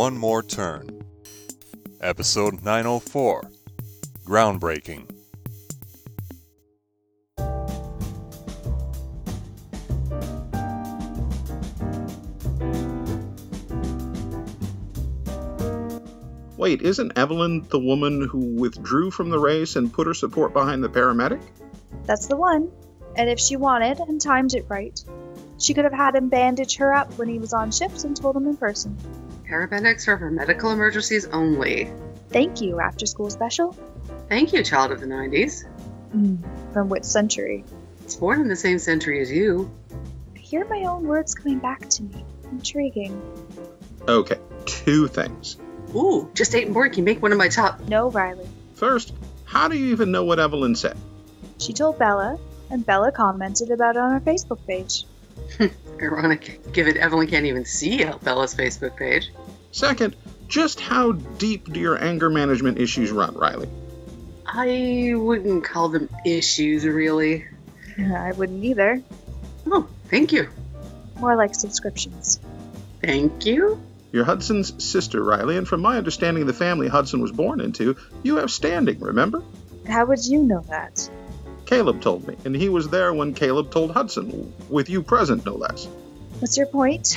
one more turn. Episode 904 Groundbreaking. Wait, isn't Evelyn the woman who withdrew from the race and put her support behind the paramedic? That's the one. And if she wanted and timed it right, she could have had him bandage her up when he was on shift and told him in person. Paramedics are for medical emergencies only. Thank you, after school special. Thank you, child of the 90s. Mm, from which century? It's born in the same century as you. I hear my own words coming back to me. Intriguing. Okay, two things. Ooh, just ate and bored can make one of my top. No, Riley. First, how do you even know what Evelyn said? She told Bella, and Bella commented about it on her Facebook page. Ironic, given Evelyn can't even see Bella's Facebook page. Second, just how deep do your anger management issues run, Riley? I wouldn't call them issues, really. I wouldn't either. Oh, thank you. More like subscriptions. Thank you. You're Hudson's sister, Riley, and from my understanding of the family Hudson was born into, you have standing, remember? How would you know that? Caleb told me, and he was there when Caleb told Hudson, with you present, no less. What's your point?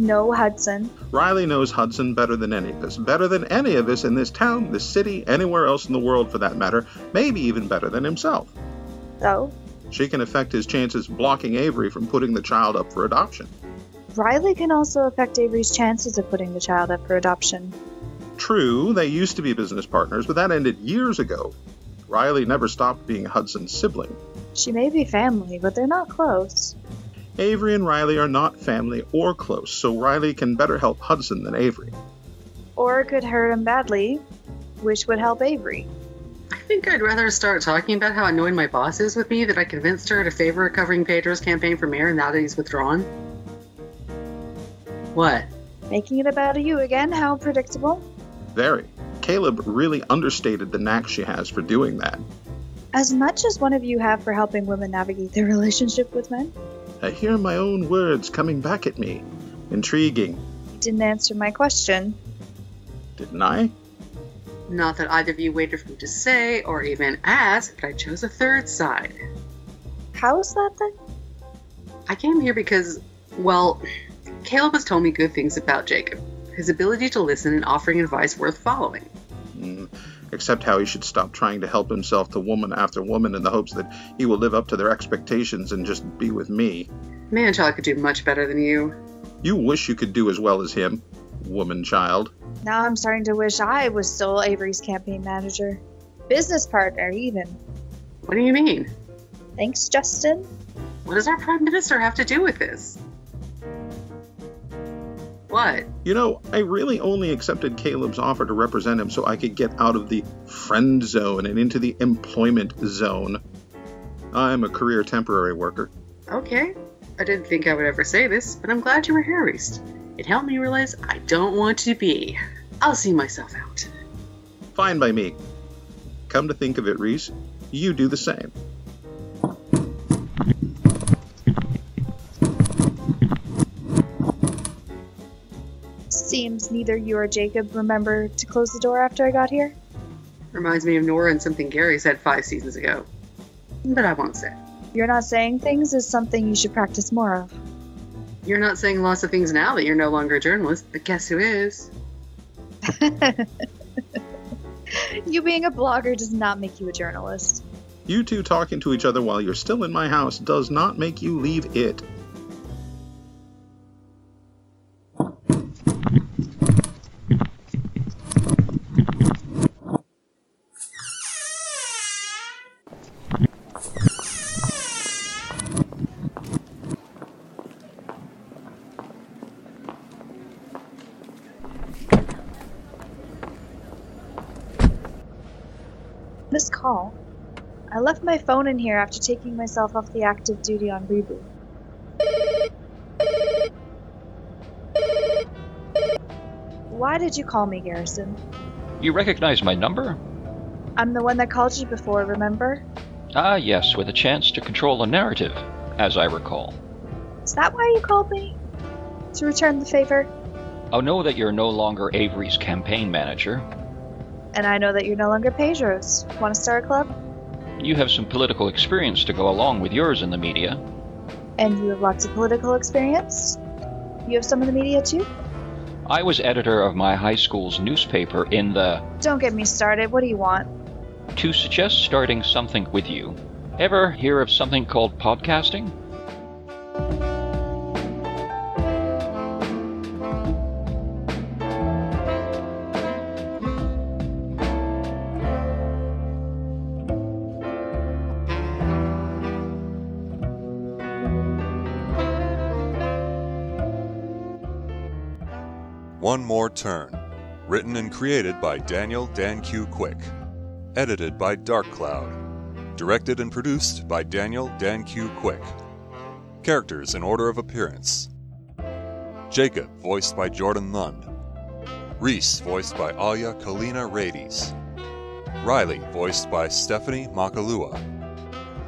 No, Hudson. Riley knows Hudson better than any of us, better than any of us in this town, this city, anywhere else in the world for that matter, maybe even better than himself. So? She can affect his chances blocking Avery from putting the child up for adoption. Riley can also affect Avery's chances of putting the child up for adoption. True, they used to be business partners, but that ended years ago. Riley never stopped being Hudson's sibling. She may be family, but they're not close. Avery and Riley are not family or close, so Riley can better help Hudson than Avery. Or could hurt him badly, which would help Avery. I think I'd rather start talking about how annoyed my boss is with me that I convinced her to favor covering Pedro's campaign for mayor and now that he's withdrawn. What? Making it about you again, how predictable. Very. Caleb really understated the knack she has for doing that. As much as one of you have for helping women navigate their relationship with men. I hear my own words coming back at me. Intriguing. You didn't answer my question. Didn't I? Not that either of you waited for me to say or even ask, but I chose a third side. How is that then? I came here because, well, Caleb has told me good things about Jacob. His ability to listen and offering advice worth following. Mm, except how he should stop trying to help himself to woman after woman in the hopes that he will live up to their expectations and just be with me. Man child could do much better than you. You wish you could do as well as him, woman child. Now I'm starting to wish I was still Avery's campaign manager. Business partner, even. What do you mean? Thanks, Justin. What does our Prime Minister have to do with this? What? You know, I really only accepted Caleb's offer to represent him so I could get out of the friend zone and into the employment zone. I'm a career temporary worker. Okay. I didn't think I would ever say this, but I'm glad you were Harry's. It helped me realize I don't want to be. I'll see myself out. Fine by me. Come to think of it, Reese, you do the same. Seems neither you or Jacob remember to close the door after I got here. Reminds me of Nora and something Gary said five seasons ago. But I won't say. You're not saying things is something you should practice more of. You're not saying lots of things now that you're no longer a journalist, but guess who is? you being a blogger does not make you a journalist. You two talking to each other while you're still in my house does not make you leave it. This call. I left my phone in here after taking myself off the active duty on reboot. Why did you call me, Garrison? You recognize my number? I'm the one that called you before, remember? Ah, yes, with a chance to control a narrative, as I recall. Is that why you called me? To return the favor? I'll know that you're no longer Avery's campaign manager. And I know that you're no longer Pedro's. Want to start a club? You have some political experience to go along with yours in the media. And you have lots of political experience? You have some in the media too? I was editor of my high school's newspaper in the. Don't get me started. What do you want? To suggest starting something with you. Ever hear of something called podcasting? One More Turn. Written and created by Daniel Dan Q. Quick. Edited by Dark Cloud. Directed and produced by Daniel Dan Q. Quick. Characters in order of appearance Jacob, voiced by Jordan Lund. Reese, voiced by Alia Kalina Rades. Riley, voiced by Stephanie Makalua.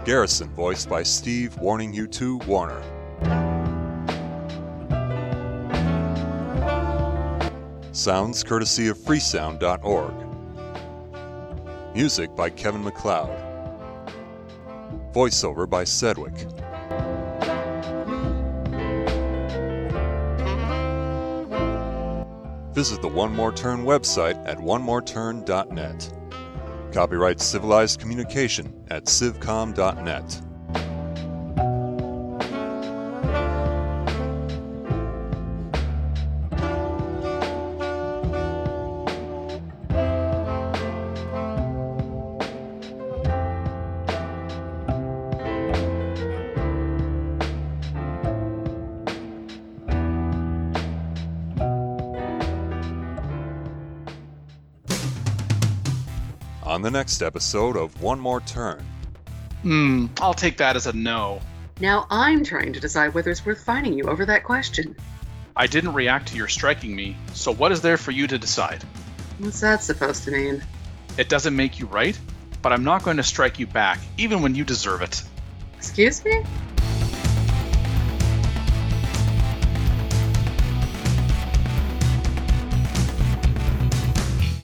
Garrison, voiced by Steve Warning You 2 Warner. Sounds courtesy of freesound.org. Music by Kevin MacLeod. Voiceover by Sedgwick. Visit the One More Turn website at onemoreturn.net. Copyright Civilized Communication at civcom.net. On the next episode of One More Turn. Hmm, I'll take that as a no. Now I'm trying to decide whether it's worth fighting you over that question. I didn't react to your striking me, so what is there for you to decide? What's that supposed to mean? It doesn't make you right, but I'm not going to strike you back, even when you deserve it. Excuse me?